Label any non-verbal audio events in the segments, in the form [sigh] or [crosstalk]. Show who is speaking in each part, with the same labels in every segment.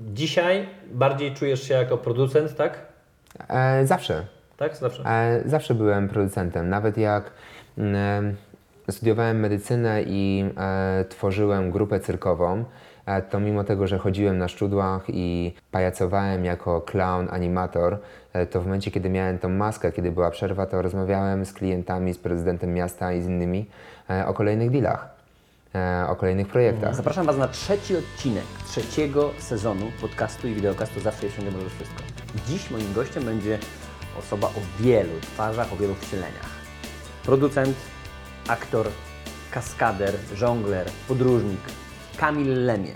Speaker 1: Dzisiaj bardziej czujesz się jako producent, tak?
Speaker 2: E, zawsze.
Speaker 1: Tak? Zawsze.
Speaker 2: E, zawsze byłem producentem. Nawet jak mm, e, studiowałem medycynę i e, tworzyłem grupę cyrkową, e, to mimo tego, że chodziłem na szczudłach i pajacowałem jako clown, animator, e, to w momencie, kiedy miałem tą maskę, kiedy była przerwa, to rozmawiałem z klientami, z prezydentem miasta i z innymi o kolejnych dealach, o kolejnych projektach.
Speaker 3: Zapraszam Was na trzeci odcinek trzeciego sezonu podcastu i wideokastu Zawsze Jeszcze Możesz Wszystko. Dziś moim gościem będzie osoba o wielu twarzach, o wielu wcieleniach. Producent, aktor, kaskader, żongler, podróżnik Kamil Lemie.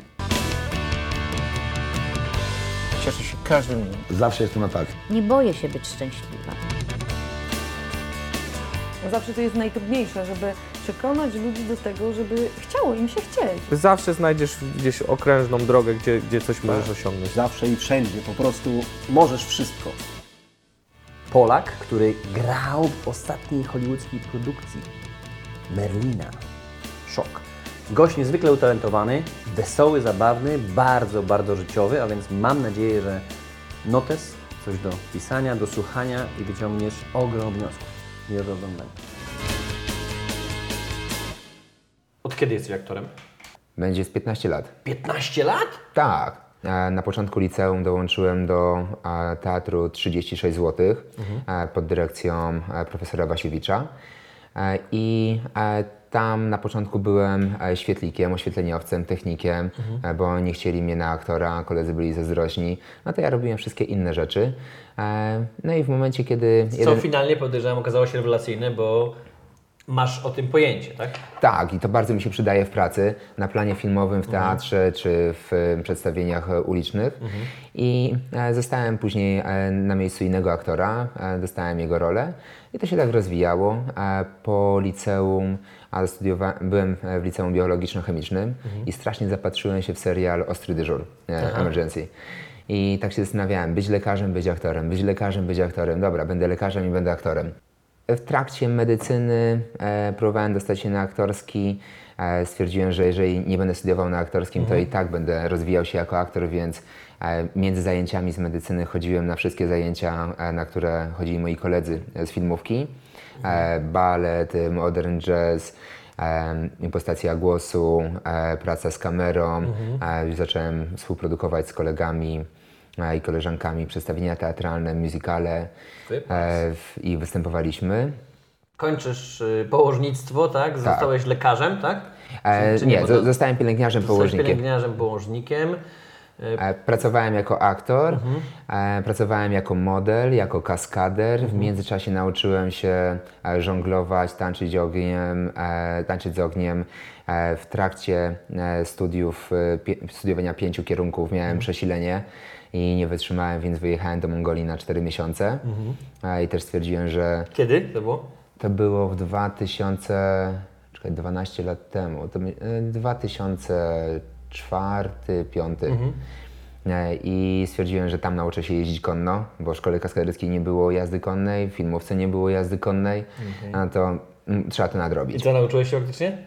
Speaker 4: Cieszę się każdym dniem.
Speaker 5: Zawsze jestem na tak.
Speaker 6: Nie boję się być szczęśliwa.
Speaker 7: Zawsze to jest najtrudniejsze, żeby przekonać ludzi do tego, żeby chciało im się chcieć.
Speaker 8: Zawsze znajdziesz gdzieś okrężną drogę, gdzie, gdzie coś możesz osiągnąć.
Speaker 9: Zawsze i wszędzie, po prostu możesz wszystko.
Speaker 3: Polak, który grał w ostatniej hollywoodzkiej produkcji Merlina. Szok. Gość niezwykle utalentowany, wesoły, zabawny, bardzo, bardzo życiowy, a więc mam nadzieję, że notes, coś do pisania, do słuchania i wyciągniesz ogrom wniosków. Miłego oglądania.
Speaker 1: Kiedy jesteś aktorem?
Speaker 2: Będzie z 15 lat.
Speaker 1: 15 lat?
Speaker 2: Tak. E, Na początku liceum dołączyłem do e, teatru 36 zł e, pod dyrekcją e, profesora Wasiewicza. E, I e, tam na początku byłem e, świetlikiem, oświetleniowcem, technikiem, e, bo nie chcieli mnie na aktora, koledzy byli zazdrośni. No to ja robiłem wszystkie inne rzeczy. E, No i w momencie, kiedy...
Speaker 1: Co finalnie podejrzewam okazało się rewelacyjne, bo masz o tym pojęcie, tak?
Speaker 2: Tak, i to bardzo mi się przydaje w pracy, na planie filmowym, w teatrze czy w przedstawieniach e, ulicznych. I e, zostałem później e, na miejscu innego aktora, dostałem jego rolę i to się tak rozwijało. Po liceum, a byłem w liceum biologiczno-chemicznym i strasznie zapatrzyłem się w serial Ostry Dyżur, e, Emergency. I tak się zastanawiałem, być lekarzem, być aktorem, być lekarzem, być aktorem. Dobra, będę lekarzem i będę aktorem. W trakcie medycyny e, próbowałem dostać się na aktorski. E, stwierdziłem, że jeżeli nie będę studiował na aktorskim, to i tak będę rozwijał się jako aktor, więc e, między zajęciami z medycyny chodziłem na wszystkie zajęcia, e, na które chodzili moi koledzy z filmówki. E, balet, e, modern jazz, e, impostacja głosu, e, praca z kamerą. E, zacząłem współprodukować z kolegami i koleżankami przedstawienia teatralne, musicale e, i występowaliśmy.
Speaker 1: Kończysz y, położnictwo, tak? Zostałeś lekarzem, tak?
Speaker 2: E,
Speaker 1: Czy- czy
Speaker 2: nie,
Speaker 1: to-
Speaker 2: zostałem pielęgniarzem,
Speaker 1: Zostałeś
Speaker 2: położnikiem.
Speaker 1: pielęgniarzem, położnikiem.
Speaker 2: E, pracowałem jako aktor,
Speaker 1: mhm.
Speaker 2: E, pracowałem jako model, jako kaskader. W mhm. międzyczasie nauczyłem się e, żonglować, tańczyć ogniem, tańczyć z ogniem. W trakcie studiów, studiowania pięciu kierunków miałem
Speaker 1: mhm.
Speaker 2: przesilenie i nie wytrzymałem, więc wyjechałem do Mongolii na cztery miesiące.
Speaker 1: Mhm.
Speaker 2: I też stwierdziłem, że.
Speaker 1: Kiedy to było?
Speaker 2: To było w 2000, czekaj, 12 lat temu, to 2000 czwarty, piąty. Mhm. E, I stwierdziłem, że tam nauczę się jeździć konno, bo w szkole kaskaderskiej nie było jazdy konnej, w filmówce nie było jazdy konnej, no to m, trzeba to nadrobić.
Speaker 1: I co nauczyłeś się faktycznie?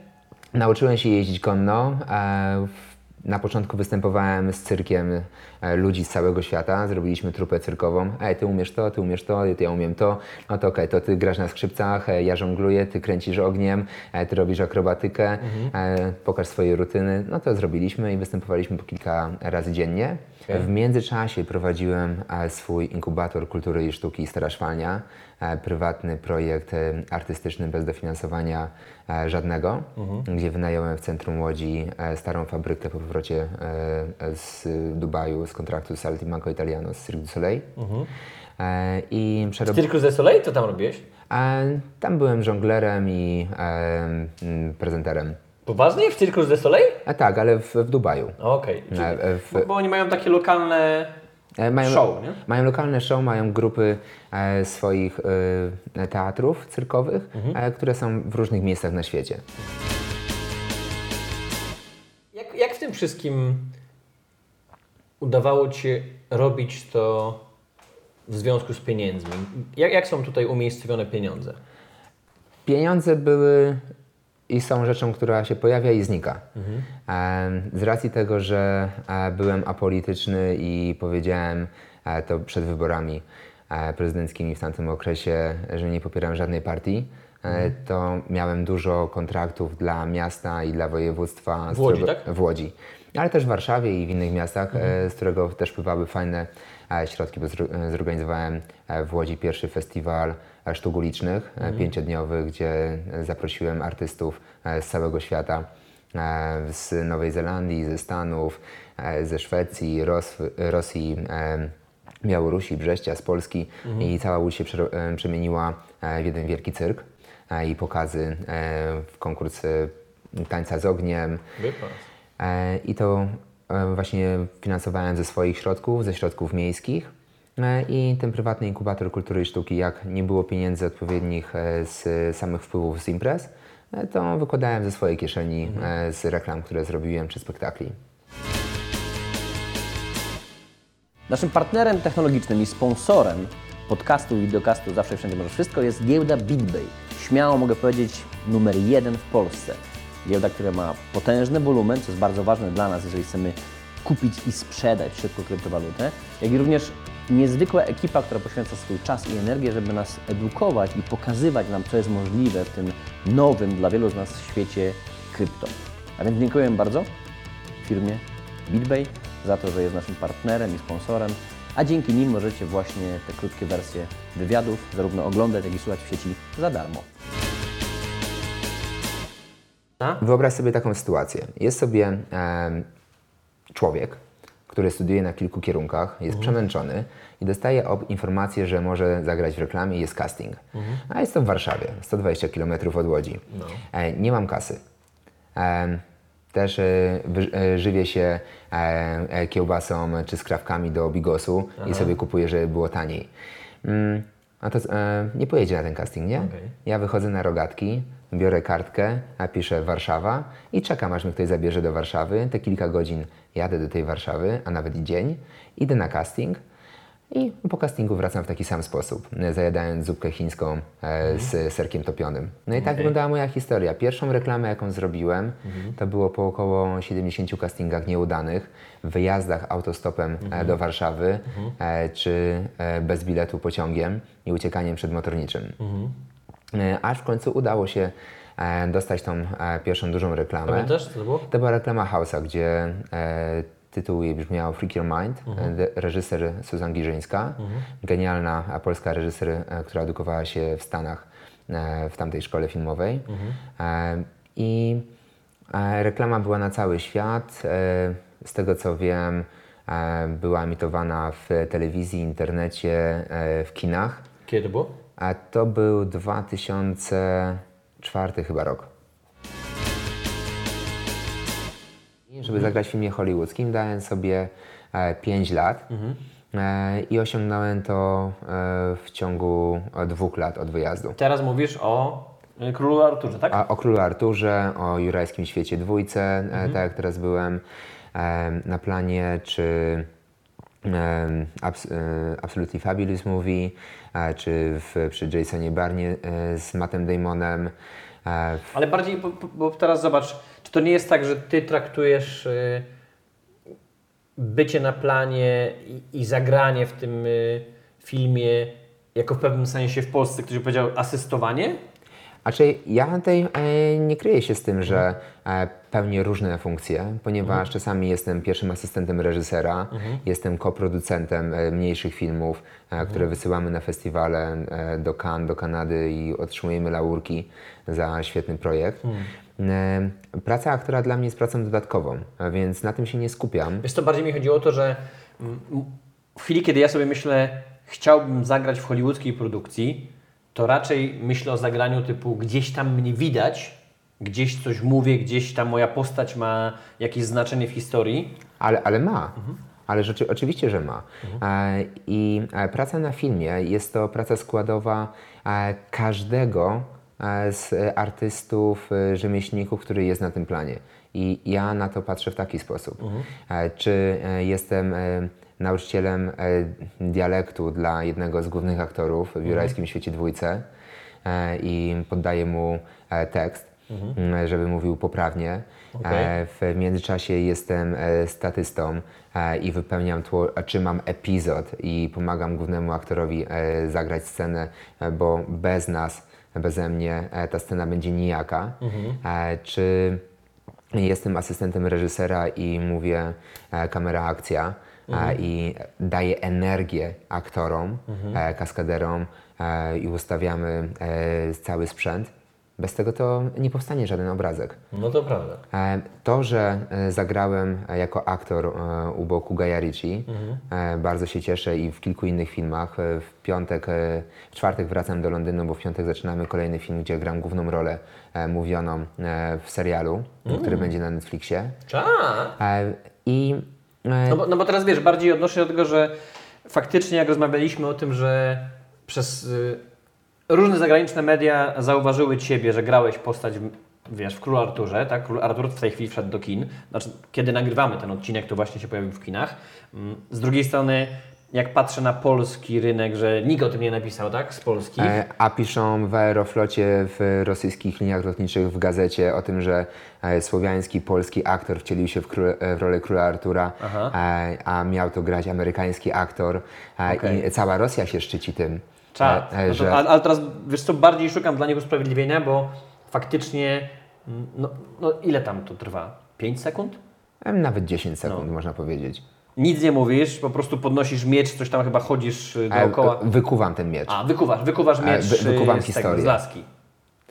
Speaker 2: Nauczyłem się jeździć konno. E, w na początku występowałem z cyrkiem e, ludzi z całego świata. Zrobiliśmy trupę cyrkową. Ej, ty umiesz to, ty umiesz to, ty ja umiem to. No to okej, to ty grasz na skrzypcach, e, ja żongluję, ty kręcisz ogniem, e, ty robisz akrobatykę, e, pokaż swoje rutyny. No to zrobiliśmy i występowaliśmy po kilka razy dziennie. W międzyczasie prowadziłem swój inkubator kultury i sztuki Stara Szwalnia, prywatny projekt artystyczny bez dofinansowania żadnego, gdzie wynająłem w centrum Łodzi starą fabrykę po powrocie e, z Dubaju z kontraktu z Altimanco Italiano z Cirque du Soleil. E, I
Speaker 1: W
Speaker 2: przerob...
Speaker 1: Circus de Soleil to tam robiłeś?
Speaker 2: e, Tam byłem żonglerem i prezenterem.
Speaker 1: Poważnie? W Circus de Soleil?
Speaker 2: A tak, ale w, w Dubaju.
Speaker 1: Okej.
Speaker 2: E, w-
Speaker 1: Bo, oni mają takie lokalne
Speaker 2: Mają,
Speaker 1: Show, nie?
Speaker 2: Mają lokalne show, mają grupy e, swoich e, teatrów cyrkowych, e, które są w różnych miejscach na świecie.
Speaker 1: Wszystkim udawało Ci się robić to w związku z pieniędzmi? Jak, jak są tutaj umiejscowione pieniądze?
Speaker 2: Pieniądze były i są rzeczą, która się pojawia i znika. E, Z racji tego, że e, byłem apolityczny i powiedziałem e, to przed wyborami prezydenckimi w tamtym okresie, że nie popieram żadnej partii, to miałem dużo kontraktów dla miasta i dla województwa.
Speaker 1: W Łodzi,
Speaker 2: którego-
Speaker 1: tak?
Speaker 2: w Łodzi, ale też w Warszawie i w innych miastach, e, z którego też pływały fajne e, środki, bo e, zorganizowałem e, w Łodzi pierwszy festiwal e, sztuk ulicznych, e, pięciodniowy, gdzie e, zaprosiłem artystów e, z całego świata, e, z Nowej Zelandii, ze Stanów, e, ze Szwecji, Ros Rosji, e, Białorusi, Brześcia, z Polski i cała Łódź się e, przemieniła e, w jeden wielki cyrk e, i pokazy e, w konkursy tańca z ogniem,
Speaker 1: Wypas.
Speaker 2: E, I to e, właśnie finansowałem ze swoich środków, ze środków miejskich. E, I ten prywatny inkubator kultury i sztuki, jak nie było pieniędzy odpowiednich e, z samych wpływów z imprez, e, to wykładałem ze swojej kieszeni e, z reklam, które zrobiłem czy spektakli.
Speaker 3: Naszym partnerem technologicznym i sponsorem podcastu i videocastu Zawsze Wszędzie Możesz Wszystko jest giełda BitBay. Śmiało mogę powiedzieć numer jeden w Polsce. Giełda, która ma potężny wolumen, co jest bardzo ważne dla nas, jeżeli chcemy kupić i sprzedać szybko kryptowalutę, jak i również niezwykła ekipa, która poświęca swój czas i energię, żeby nas edukować i pokazywać nam, co jest możliwe w tym nowym dla wielu z nas świecie krypto. A więc dziękuję bardzo firmie BitBay za to, że jest naszym partnerem i sponsorem, a dzięki nim możecie właśnie te krótkie wersje wywiadów zarówno oglądać, jak i słuchać w sieci za darmo.
Speaker 2: Wyobraź sobie taką sytuację. Jest sobie em, człowiek, który studiuje na kilku kierunkach, jest przemęczony i dostaje ob- informację, że może zagrać w reklamie i jest casting. A jest to w Warszawie, 120 km od Łodzi. E, nie mam kasy. Em, też e, e, żywię się e, kiełbasą czy skrawkami do bigosu i sobie kupuję, żeby było taniej. Mm, a to nie pojedzie na ten casting, nie?
Speaker 1: Okej.
Speaker 2: Ja wychodzę na rogatki, biorę kartkę, a piszę Warszawa i czekam, aż mnie ktoś zabierze do Warszawy. Te kilka godzin jadę do tej Warszawy, a nawet dzień. Idę na casting i po castingu wracam w taki sam sposób, zajadając zupkę chińską e, z serkiem topionym. No i tak wyglądała moja historia. Pierwszą reklamę, jaką zrobiłem, to było po około 70 castingach nieudanych, wyjazdach autostopem e, do Warszawy, e, czy bez biletu pociągiem i uciekaniem przed motorniczym. Aż w końcu udało się dostać tą pierwszą dużą reklamę.
Speaker 1: Pamiętasz, co to było?
Speaker 2: To była reklama House'a, gdzie tytuł jej brzmiał Freak Your Mind, e, de- reżyser Suzan Giżyńska, genialna e, polska reżyser, e, która edukowała się w Stanach e, w tamtej szkole filmowej. E, I e, reklama była na cały świat. E, z tego co wiem, e, była emitowana w telewizji, internecie, e, w kinach.
Speaker 1: Kiedy było?
Speaker 2: A to był 2004 chyba rok. Żeby zagrać w filmie hollywoodzkim, dałem sobie 5 lat e, i osiągnąłem to e, w ciągu e, dwóch lat od wyjazdu.
Speaker 1: Teraz mówisz o Królu Arturze, tak?
Speaker 2: A o Królu Arturze, o Jurajskim Świecie Dwójce, e, tak jak teraz byłem e, na planie, czy e, Abs- e, Absolutely Fabulous Movie, e, czy w, przy Jasonie Barnie e, z Mattem Damonem. E,
Speaker 1: Ale bardziej, bo, bo teraz zobacz, czy to nie jest tak, że ty traktujesz y, bycie na planie i, i zagranie w tym y, filmie jako w pewnym sensie w Polsce, ktoś by powiedział asystowanie?
Speaker 2: A czy ja tutaj e, nie kryję się z tym, że e, pełnię różne funkcje, ponieważ czasami jestem pierwszym asystentem reżysera, jestem koproducentem e, mniejszych filmów, e, które wysyłamy na festiwale e, do Cannes, do Kanady i otrzymujemy laurki za świetny projekt. E, praca aktora dla mnie jest pracą dodatkową, więc na tym się nie skupiam.
Speaker 1: Wiesz co, bardziej mi chodziło o to, że mm, w chwili, kiedy ja sobie myślę, chciałbym zagrać w hollywoodzkiej produkcji, to raczej myślę o zagraniu typu gdzieś tam mnie widać, gdzieś coś mówię, gdzieś tam moja postać ma jakieś znaczenie w historii.
Speaker 2: Ale, ale ma. Ale rzeczy, oczywiście, że ma. E, I e, praca na filmie jest to praca składowa e, każdego z artystów, rzemieślników, który jest na tym planie. I ja na to patrzę w taki sposób. E, Czy jestem nauczycielem e, dialektu dla jednego z głównych aktorów w Jurajskim Świecie Dwójce e, i poddaję mu e, tekst, m, żeby mówił poprawnie. E, W międzyczasie jestem statystą i wypełniam tło, czy mam epizod i pomagam głównemu aktorowi zagrać scenę, bo bez nas, beze mnie ta scena będzie nijaka. E, Czy jestem asystentem reżysera i mówię kamera akcja e, i daję energię aktorom, e, kaskaderom e, i ustawiamy e, cały sprzęt. Bez tego to nie powstanie żaden obrazek.
Speaker 1: No to prawda.
Speaker 2: To, że zagrałem jako aktor u boku Gaja Ricci, e, bardzo się cieszę i w kilku innych filmach. W piątek, w czwartek wracam do Londynu, bo w piątek zaczynamy kolejny film, gdzie gram główną rolę mówioną w serialu, który będzie na Netflixie.
Speaker 1: Cza.
Speaker 2: I
Speaker 1: No bo, no bo teraz wiesz, bardziej odnoszę się do tego, że faktycznie jak rozmawialiśmy o tym, że przez y, różne zagraniczne media zauważyły Ciebie, że grałeś postać w- wiesz, w Królu Arturze, tak? Król Artur w tej chwili wszedł do kin. Znaczy, kiedy nagrywamy ten odcinek, to właśnie się pojawił w kinach. Mm, Z drugiej strony, jak patrzę na polski rynek, że nikt o tym nie napisał, tak? Z polskich.
Speaker 2: E, A piszą w Aeroflocie, w rosyjskich liniach lotniczych, w gazecie o tym, że e, słowiański, polski aktor wcielił się w, król, e, w rolę króla Artura,
Speaker 1: Aha.
Speaker 2: a miał to grać amerykański aktor.
Speaker 1: Okej.
Speaker 2: I cała Rosja się szczyci tym,
Speaker 1: Czad. No
Speaker 2: że
Speaker 1: ale, teraz, wiesz co, bardziej szukam dla niego usprawiedliwienia, bo faktycznie, no, no ile tam to trwa? 5 sekund?
Speaker 2: nawet 10 sekund
Speaker 1: No.
Speaker 2: można powiedzieć.
Speaker 1: Nic nie mówisz, po prostu podnosisz miecz, coś tam chyba chodzisz
Speaker 2: E,
Speaker 1: dookoła.
Speaker 2: Wykuwam ten miecz.
Speaker 1: A, wykuwasz, wykuwasz
Speaker 2: E,
Speaker 1: miecz
Speaker 2: wy- wykuwam
Speaker 1: y, z, tego,
Speaker 2: historię.
Speaker 1: z laski.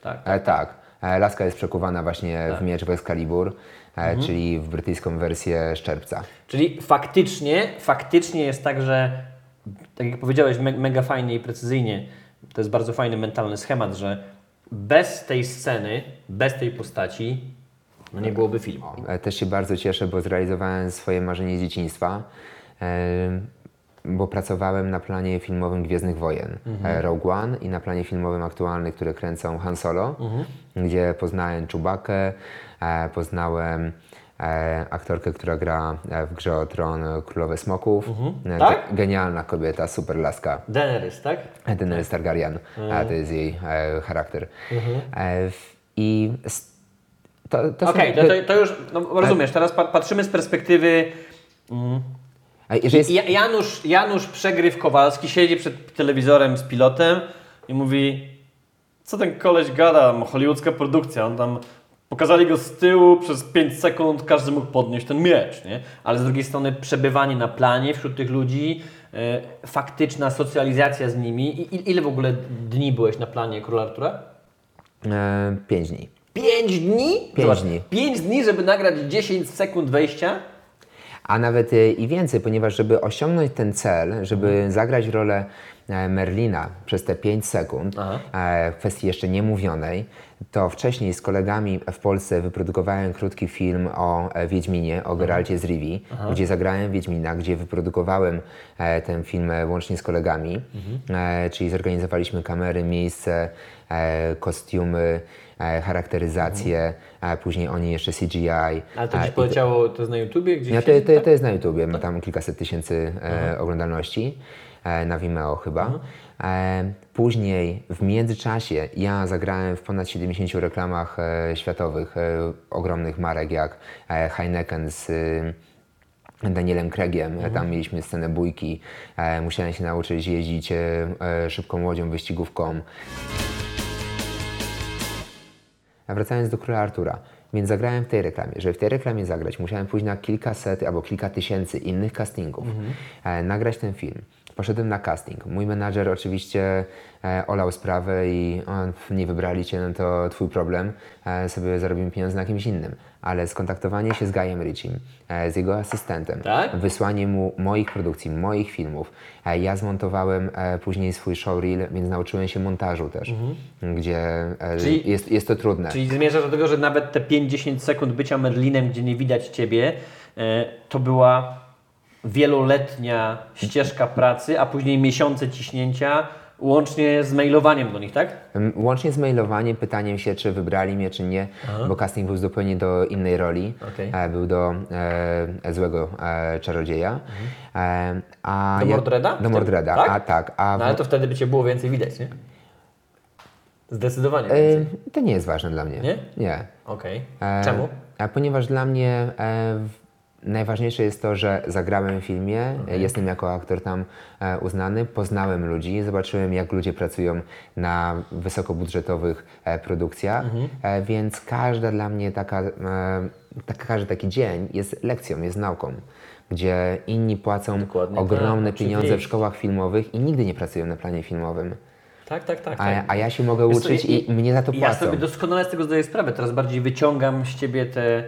Speaker 1: Tak.
Speaker 2: E, tak. E, Laska jest przekuwana właśnie w miecz w Excalibur, e,
Speaker 1: Mhm.
Speaker 2: czyli w brytyjską wersję Szczerbca.
Speaker 1: Czyli faktycznie, faktycznie jest tak, że tak jak powiedziałeś me, mega fajnie i precyzyjnie, to jest bardzo fajny mentalny schemat, że bez tej sceny, bez tej postaci, no nie byłoby filmu.
Speaker 2: E, Też się bardzo cieszę, bo zrealizowałem swoje marzenie z dzieciństwa, e, bo pracowałem na planie filmowym Gwiezdnych Wojen, e, Rogue One i na planie filmowym aktualny, które kręcą Han Solo, gdzie poznałem Chewbackę, e, poznałem aktorkę, która gra w grze o Tron Królowe Smoków. E,
Speaker 1: Tak?
Speaker 2: ge- Genialna kobieta, super laska.
Speaker 1: Daenerys, tak?
Speaker 2: Daenerys Targaryen, a to jest jej charakter. W- I
Speaker 1: Okej, no to, to już, no, rozumiesz, teraz pa, patrzymy z perspektywy
Speaker 2: jeżeli jest,
Speaker 1: Ja, Janusz, Janusz Przegryw Kowalski siedzi przed telewizorem z pilotem i mówi co ten koleś gada, hollywoodzka produkcja, on tam pokazali go z tyłu, przez 5 sekund każdy mógł podnieść ten miecz, nie? Ale z drugiej strony przebywanie na planie wśród tych ludzi, e, faktyczna socjalizacja z nimi. I, i- ile w ogóle dni byłeś na planie Króla Artura?
Speaker 2: e, pięć dni.
Speaker 1: 5 dni?
Speaker 2: Pięć dni.
Speaker 1: 5 dni, żeby nagrać 10 sekund wejścia?
Speaker 2: A nawet e, i więcej, ponieważ żeby osiągnąć ten cel, żeby zagrać rolę e, Merlina przez te 5 sekund,
Speaker 1: Aha.
Speaker 2: e, w kwestii jeszcze niemówionej, to wcześniej z kolegami w Polsce wyprodukowałem krótki film o e, Wiedźminie, o Geralcie z Rivi, gdzie zagrałem Wiedźmina, gdzie wyprodukowałem ten film łącznie z kolegami, e, czyli zorganizowaliśmy kamery, miejsce, kostiumy, charakteryzację, a później oni jeszcze CGI.
Speaker 1: Ale to
Speaker 2: e,
Speaker 1: gdzieś poleciało, to jest na YouTubie? Gdzieś
Speaker 2: ja, to,
Speaker 1: siedzi,
Speaker 2: to,
Speaker 1: tak?
Speaker 2: to jest na YouTubie, ma tam kilkaset tysięcy e, oglądalności, e, na Vimeo chyba. E, później, w międzyczasie, ja zagrałem w ponad 70 reklamach e, światowych, e, ogromnych marek jak e, Heineken z e, Danielem Craigiem. Tam mieliśmy scenę bójki. E, musiałem się nauczyć jeździć e, e, szybką łodzią, wyścigówką. A wracając do Króla Artura, więc zagrałem w tej reklamie. Żeby w tej reklamie zagrać, musiałem pójść na kilkaset albo kilka tysięcy innych castingów, e, nagrać ten film. Poszedłem na casting. Mój menadżer oczywiście e, olał sprawę i on, nie wybrali cię, no to twój problem, e, sobie zarobimy pieniądze na kimś innym. Ale skontaktowanie się z Gajem Ritchiem, e, z jego asystentem,
Speaker 1: Tak?
Speaker 2: wysłanie mu moich produkcji, moich filmów. E, Ja zmontowałem e, później swój showreel, więc nauczyłem się montażu też, gdzie e,
Speaker 1: Czyli-
Speaker 2: jest, jest to trudne.
Speaker 1: Czyli zmierzasz do tego, że nawet te 5-10 sekund bycia Merlinem, gdzie nie widać Ciebie, to była wieloletnia ścieżka pracy, a później miesiące ciśnięcia, łącznie z mailowaniem do nich, tak?
Speaker 2: Łącznie z mailowaniem, pytaniem się, czy wybrali mnie, czy nie, bo casting był zupełnie do innej roli.
Speaker 1: Okej.
Speaker 2: E, był do e, złego e, czarodzieja. E, a
Speaker 1: Do Mordreda?
Speaker 2: Do Mordreda,
Speaker 1: Tak?
Speaker 2: a tak. A
Speaker 1: No ale to wtedy by Cię było więcej widać, nie? Zdecydowanie
Speaker 2: E,
Speaker 1: więcej.
Speaker 2: to nie jest ważne dla mnie.
Speaker 1: Nie?
Speaker 2: Nie.
Speaker 1: Okej.
Speaker 2: E,
Speaker 1: Czemu?
Speaker 2: A ponieważ dla mnie e, najważniejsze jest to, że zagrałem w filmie, e, jestem jako aktor tam e, uznany, poznałem ludzi, zobaczyłem jak ludzie pracują na wysokobudżetowych e, produkcjach, e, więc każda dla mnie taka, e, tak, każdy taki dzień jest lekcją, jest nauką. Gdzie inni płacą
Speaker 3: Dokładnie
Speaker 2: ogromne
Speaker 1: tak,
Speaker 2: pieniądze w szkołach filmowych i nigdy nie pracują na planie filmowym.
Speaker 1: Tak, tak, tak.
Speaker 2: A,
Speaker 1: tak.
Speaker 2: a ja się mogę
Speaker 1: Wiesz
Speaker 2: uczyć i, mnie za to
Speaker 1: Ja
Speaker 2: płacą.
Speaker 1: sobie doskonale z tego zdaję sprawę. Teraz bardziej wyciągam z ciebie te.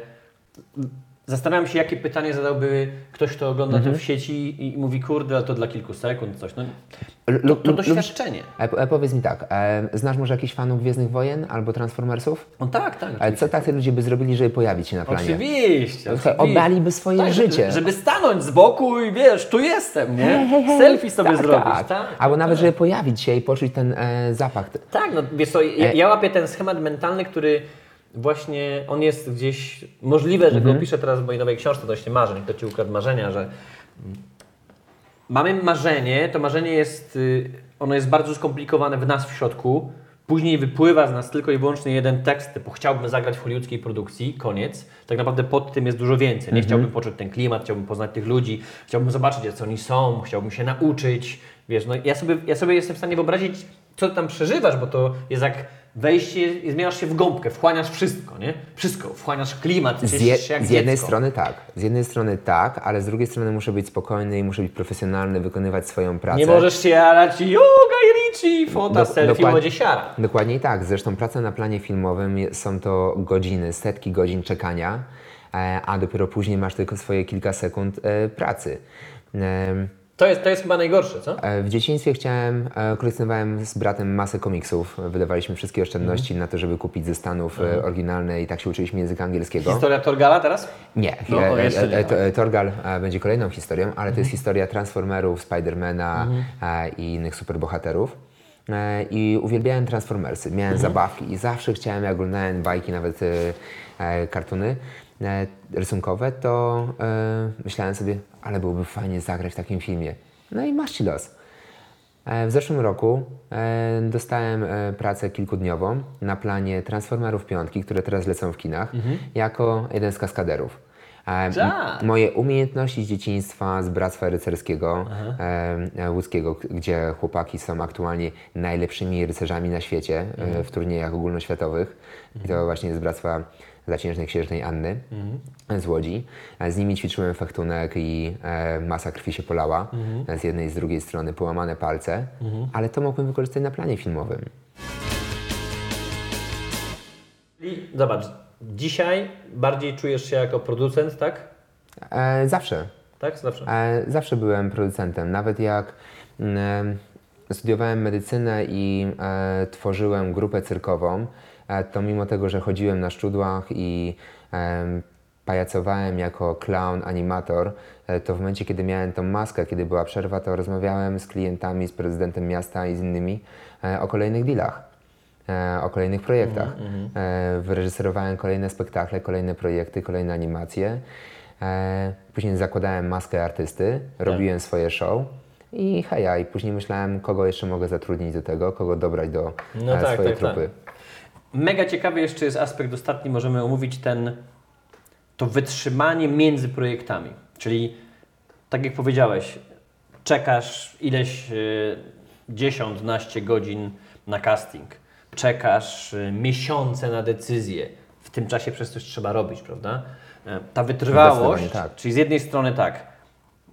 Speaker 1: Zastanawiam się, jakie pytanie zadałby ktoś, kto ogląda
Speaker 2: Mhm.
Speaker 1: to w sieci i mówi, kurde, ale to dla kilku sekund coś. No, to, to doświadczenie.
Speaker 2: E, e, powiedz mi tak, e, znasz może jakichś fanów Gwiezdnych Wojen albo Transformersów?
Speaker 1: No tak, tak.
Speaker 2: E, co tacy ludzie by zrobili, żeby pojawić się na planie?
Speaker 1: Oczywiście. Oczywiście.
Speaker 2: oddaliby swoje
Speaker 1: tak,
Speaker 2: życie.
Speaker 1: Żeby, stanąć z boku i wiesz, tu jestem, nie? Selfie sobie
Speaker 2: tak,
Speaker 1: zrobić.
Speaker 2: tak.
Speaker 1: Tak,
Speaker 2: Albo nawet, żeby pojawić się i poczuć ten e, zapach.
Speaker 1: Tak, no wiesz co, ja, ja łapię ten schemat mentalny, który właśnie, on jest gdzieś, możliwe, że go opiszę teraz w mojej nowej książce odnośnie marzeń, kto Ci ukradł marzenia, że mamy marzenie, to marzenie jest, y, ono jest bardzo skomplikowane w nas w środku, później wypływa z nas tylko i wyłącznie jeden tekst, typu chciałbym zagrać w hollywoodzkiej produkcji, koniec. Tak naprawdę pod tym jest dużo więcej. Nie chciałbym poczuć ten klimat, chciałbym poznać tych ludzi, chciałbym zobaczyć, jak oni są, chciałbym się nauczyć. Wiesz, no ja sobie, ja sobie jestem w stanie wyobrazić, co tam przeżywasz, bo to jest jak wejście i zmieniasz się w gąbkę, wchłaniasz wszystko, nie? Wszystko, wchłaniasz klimat,
Speaker 2: Z, je, z jednej
Speaker 1: dziecko.
Speaker 2: strony tak, z jednej strony tak, ale z drugiej strony muszę być spokojny i muszę być profesjonalny, wykonywać swoją pracę.
Speaker 1: Nie możesz się jarać yoga i Richie, fota,
Speaker 2: Do-
Speaker 1: selfie,
Speaker 2: dokład-
Speaker 1: będzie siara.
Speaker 2: Dokładnie tak. Zresztą praca na planie filmowym są to godziny, setki godzin czekania, e, a dopiero później masz tylko swoje kilka sekund e, pracy.
Speaker 1: To jest, to jest chyba najgorsze, co?
Speaker 2: E, W dzieciństwie chciałem, e, kolekcjonowałem z bratem masę komiksów. Wydawaliśmy wszystkie oszczędności
Speaker 1: Mhm.
Speaker 2: na to, żeby kupić ze Stanów e, oryginalne i tak się uczyliśmy języka angielskiego.
Speaker 1: Historia Torgala teraz?
Speaker 2: Nie,
Speaker 1: No,
Speaker 2: e,
Speaker 1: jeszcze nie.
Speaker 2: e, to- Torgal będzie kolejną historią, ale to jest historia Transformerów, Spidermana
Speaker 1: Mhm.
Speaker 2: i innych superbohaterów. I uwielbiałem Transformersy, miałem
Speaker 1: Mhm.
Speaker 2: zabawki i zawsze chciałem, jak oglądałem bajki, nawet e, kartuny e, rysunkowe, to e, myślałem sobie, ale byłoby fajnie zagrać w takim filmie. No i masz ci los. E, W zeszłym roku e, dostałem e, pracę kilkudniową na planie Transformerów Piątki, które teraz lecą w kinach, jako jeden z kaskaderów. E,
Speaker 1: Tak.
Speaker 2: moje umiejętności z dzieciństwa, z Bractwa Rycerskiego e, e, łódzkiego, gdzie chłopaki są aktualnie najlepszymi rycerzami na świecie e, w turniejach ogólnoświatowych. I to właśnie z Bractwa Zaciężnej Księżnej Anny z Łodzi. E, Z nimi ćwiczyłem fechtunek i e, masa krwi się polała. E, Z jednej i z drugiej strony połamane palce, ale to mogłem wykorzystać na planie filmowym.
Speaker 1: I zobacz, dzisiaj bardziej czujesz się jako producent, tak?
Speaker 2: E, zawsze.
Speaker 1: Tak? Zawsze.
Speaker 2: E, Zawsze byłem producentem. Nawet jak mm, studiowałem medycynę i e, tworzyłem grupę cyrkową, e, to mimo tego, że chodziłem na szczudłach i em, pajacowałem jako clown, animator, e, to w momencie, kiedy miałem tą maskę, kiedy była przerwa, to rozmawiałem z klientami, z prezydentem miasta i z innymi e, o kolejnych dealach. e, O kolejnych projektach. E, Wyreżyserowałem kolejne spektakle, kolejne projekty, kolejne animacje. E, Później zakładałem maskę artysty, robiłem swoje show i heja, i później myślałem, kogo jeszcze mogę zatrudnić do tego, kogo dobrać do
Speaker 1: No
Speaker 2: e,
Speaker 1: tak,
Speaker 2: swojej
Speaker 1: tak, tak. Mega ciekawy jeszcze jest aspekt ostatni, możemy omówić ten, to wytrzymanie między projektami. Czyli tak jak powiedziałeś, czekasz ileś y, 10, 12 godzin na casting, czekasz y, miesiące na decyzję. W tym czasie przez coś trzeba robić, prawda? E, Ta wytrwałość,
Speaker 2: tak.
Speaker 1: czyli z jednej strony tak,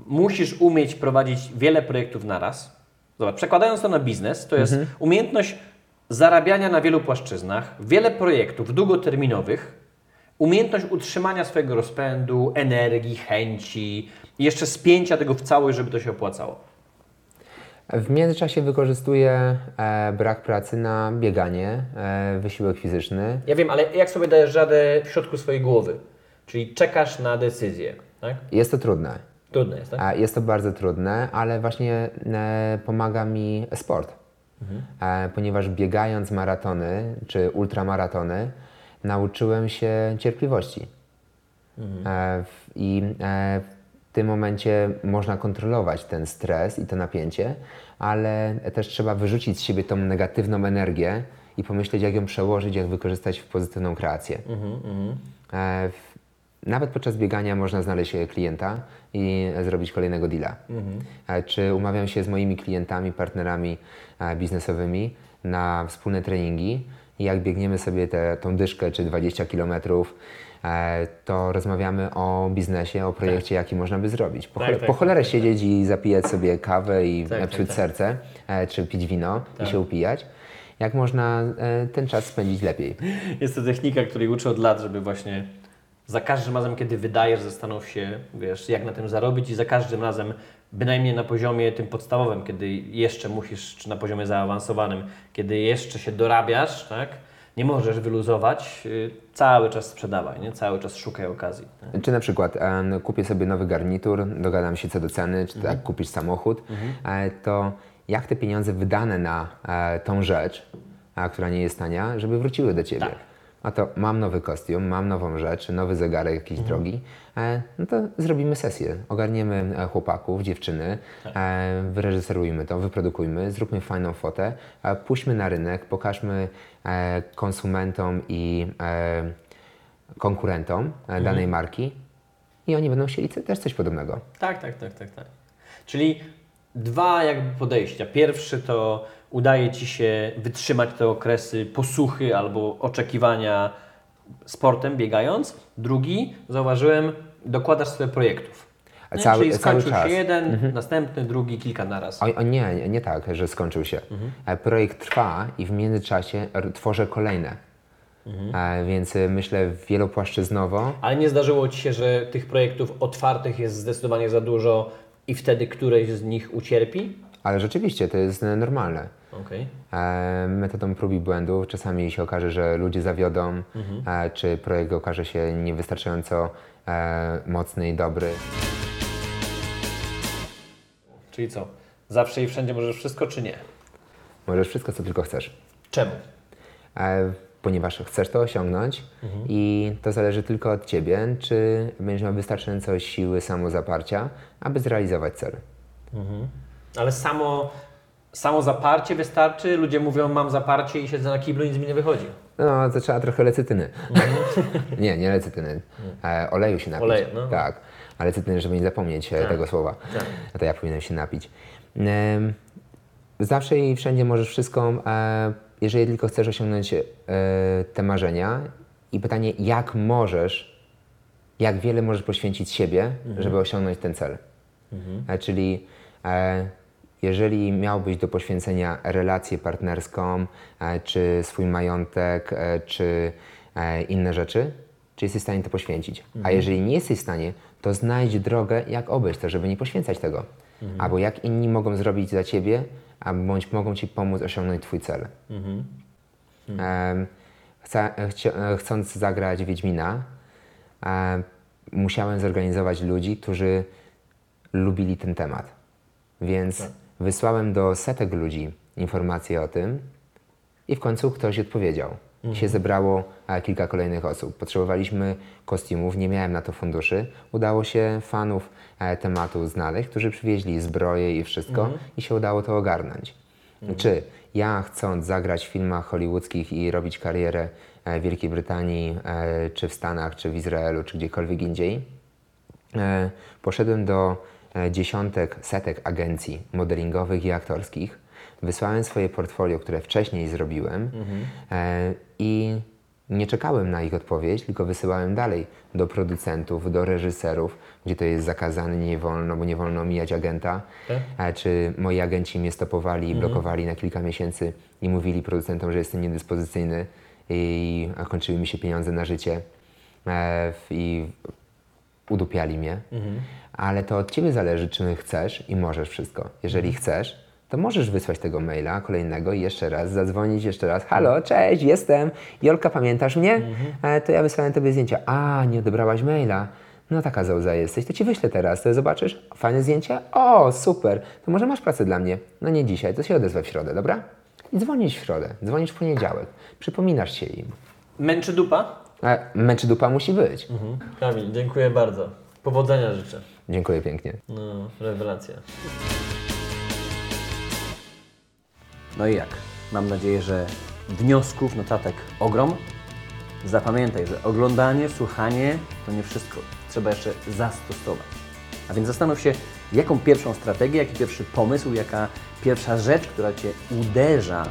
Speaker 1: musisz umieć prowadzić wiele projektów naraz. Zobacz, przekładając to na biznes, to jest umiejętność zarabiania na wielu płaszczyznach, wiele projektów długoterminowych, umiejętność utrzymania swojego rozpędu, energii, chęci i jeszcze spięcia tego w całość, żeby to się opłacało.
Speaker 2: W międzyczasie wykorzystuję e, brak pracy na bieganie, e, wysiłek fizyczny.
Speaker 1: Ja wiem, ale jak sobie dajesz radę w środku swojej głowy? Czyli czekasz na decyzję, tak?
Speaker 2: Jest to trudne.
Speaker 1: Trudne jest, tak?
Speaker 2: Jest to bardzo trudne, ale właśnie e, pomaga mi sport. E, ponieważ biegając maratony czy ultramaratony, nauczyłem się cierpliwości. E, w, I e, w tym momencie można kontrolować ten stres i to napięcie, ale też trzeba wyrzucić z siebie tą negatywną energię i pomyśleć, jak ją przełożyć, jak wykorzystać w pozytywną kreację. E, w, nawet podczas biegania można znaleźć e, klienta i e, zrobić kolejnego deala. E, Czy umawiam się z moimi klientami, partnerami biznesowymi na wspólne treningi i jak biegniemy sobie tę tą dyszkę czy 20 kilometrów, to rozmawiamy o biznesie, o projekcie, jaki można by zrobić. Po,
Speaker 1: Tak,
Speaker 2: chole-
Speaker 1: tak,
Speaker 2: po
Speaker 1: tak,
Speaker 2: cholerę
Speaker 1: tak,
Speaker 2: siedzieć i zapijać sobie kawę i
Speaker 1: Tak, tak,
Speaker 2: psuć
Speaker 1: tak.
Speaker 2: serce, e, czy pić wino i się upijać. Jak można ten czas spędzić lepiej?
Speaker 1: Jest to technika, której uczę od lat, żeby właśnie za każdym razem, kiedy wydajesz, zastanów się, wiesz, jak na tym zarobić i za każdym razem, bynajmniej na poziomie tym podstawowym, kiedy jeszcze musisz, czy na poziomie zaawansowanym, kiedy jeszcze się dorabiasz, tak, nie możesz wyluzować, y, cały czas sprzedawaj, nie? cały czas szukaj okazji. nie?
Speaker 2: Czy na przykład e, kupię sobie nowy garnitur, dogadam się co do ceny, czy
Speaker 1: Mhm.
Speaker 2: tak kupisz samochód, e, to jak te pieniądze wydane na e, tą rzecz, a, która nie jest tania, żeby wróciły do Ciebie?
Speaker 1: Tak.
Speaker 2: A to mam nowy kostium, mam nową rzecz, nowy zegarek jakiś
Speaker 1: Mhm.
Speaker 2: drogi, e, no to zrobimy sesję. Ogarniemy e, chłopaków, dziewczyny,
Speaker 1: Tak.
Speaker 2: e, wyreżyserujmy to, wyprodukujmy, zróbmy fajną fotę, e, puśćmy na rynek, pokażmy e, konsumentom i e, konkurentom e,
Speaker 1: Mhm.
Speaker 2: danej marki i oni będą chcieli te- też coś podobnego.
Speaker 1: Tak, tak, tak, tak, tak. Czyli dwa jakby podejścia. Pierwszy to udaje Ci się wytrzymać te okresy posuchy albo oczekiwania sportem biegając. Drugi, zauważyłem, dokładasz sobie projektów. Nie?
Speaker 2: cały-
Speaker 1: Czyli
Speaker 2: cały
Speaker 1: skończył
Speaker 2: czas.
Speaker 1: się jeden, następny, drugi, kilka naraz.
Speaker 2: O, o nie, nie, nie tak, że skończył się. E, Projekt trwa i w międzyczasie tworzę kolejne. E, Więc e, myślę wielopłaszczyznowo.
Speaker 1: Ale nie zdarzyło Ci się, że tych projektów otwartych jest zdecydowanie za dużo i wtedy któreś z nich ucierpi?
Speaker 2: Ale rzeczywiście to jest normalne.
Speaker 1: Okej.
Speaker 2: E, Metodą prób i błędów czasami się okaże, że ludzie zawiodą, e, czy projekt okaże się niewystarczająco e, mocny i dobry.
Speaker 1: Czyli co? Zawsze i wszędzie możesz wszystko, czy nie?
Speaker 2: Możesz wszystko, co tylko chcesz.
Speaker 1: Czemu?
Speaker 2: Ponieważ chcesz to osiągnąć i to zależy tylko od Ciebie, czy będziesz miał wystarczająco siły samozaparcia, aby zrealizować cel.
Speaker 1: Ale samo, samo zaparcie wystarczy? Ludzie mówią, mam zaparcie i siedzę na kiblu i nic mi nie wychodzi.
Speaker 2: No, to trzeba trochę lecytyny. [laughs] nie, nie lecytyny. E, oleju się napić.
Speaker 1: Oleju, no.
Speaker 2: Tak. A lecytyny, żeby nie zapomnieć e, tego słowa. No to ja powinienem się napić. Em, zawsze i wszędzie możesz wszystko, e, jeżeli tylko chcesz osiągnąć e, te marzenia. I pytanie, jak możesz, jak wiele możesz poświęcić siebie, żeby osiągnąć ten cel. E, czyli e, jeżeli miałbyś do poświęcenia relację partnerską, e, czy swój majątek, e, czy e, inne rzeczy, czy jesteś w stanie to poświęcić? A jeżeli nie jesteś w stanie, to znajdź drogę, jak obejść to, żeby nie poświęcać tego. Albo jak inni mogą zrobić za ciebie, a bądź mogą ci pomóc osiągnąć twój cel. Chcia, e, chcąc zagrać Wiedźmina, musiałem zorganizować ludzi, którzy lubili ten temat. Więc wysłałem do setek ludzi informacje o tym i w końcu ktoś odpowiedział. I się zebrało kilka kolejnych osób. Potrzebowaliśmy kostiumów, nie miałem na to funduszy. Udało się fanów e, tematu znaleźć, którzy przywieźli zbroje i wszystko i się udało to ogarnąć. Czy ja chcąc zagrać w filmach hollywoodzkich i robić karierę e, w Wielkiej Brytanii, e, czy w Stanach, czy w Izraelu, czy gdziekolwiek indziej, poszedłem do dziesiątek, setek agencji modelingowych i aktorskich. Wysłałem swoje portfolio, które wcześniej zrobiłem e, i nie czekałem na ich odpowiedź, tylko wysyłałem dalej do producentów, do reżyserów, gdzie to jest zakazane, nie wolno, bo nie wolno omijać agenta. E, czy moi agenci mnie stopowali i blokowali na kilka miesięcy i mówili producentom, że jestem niedyspozycyjny i kończyły mi się pieniądze na życie. E, I udupiali mnie, ale to od Ciebie zależy, czy chcesz i możesz wszystko. Jeżeli chcesz, to możesz wysłać tego maila kolejnego i jeszcze raz, zadzwonić jeszcze raz. Halo, cześć, jestem. Jolka, pamiętasz mnie? E, to ja wysłałem Tobie zdjęcia. A, nie odebrałaś maila. No taka zauza jesteś, to Ci wyślę teraz, to zobaczysz. Fajne zdjęcie? O, super. To może masz pracę dla mnie? No nie dzisiaj, to się odezwę w środę, dobra? I dzwonisz w środę, dzwonisz w poniedziałek, przypominasz się im.
Speaker 1: Męczy dupa?
Speaker 2: Męczy dupa musi być.
Speaker 1: Kamil, dziękuję bardzo. Powodzenia życzę.
Speaker 2: Dziękuję pięknie.
Speaker 1: No, rewelacja.
Speaker 3: No i jak? Mam nadzieję, że
Speaker 1: wniosków, notatek ogrom. Zapamiętaj, że oglądanie, słuchanie to nie wszystko. Trzeba jeszcze zastosować. A więc zastanów się, jaką pierwszą strategię, jaki pierwszy pomysł, jaka pierwsza rzecz, która Cię uderza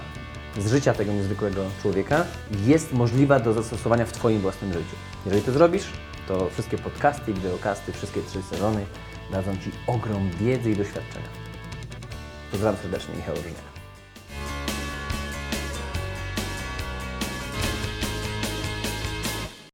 Speaker 1: z życia tego niezwykłego człowieka, jest możliwa do zastosowania w Twoim własnym życiu. Jeżeli to zrobisz, to wszystkie podcasty, wideokasty, wszystkie trzy sezony dadzą Ci ogrom wiedzy i doświadczenia. Pozdrawiam serdecznie, Michał Różniak.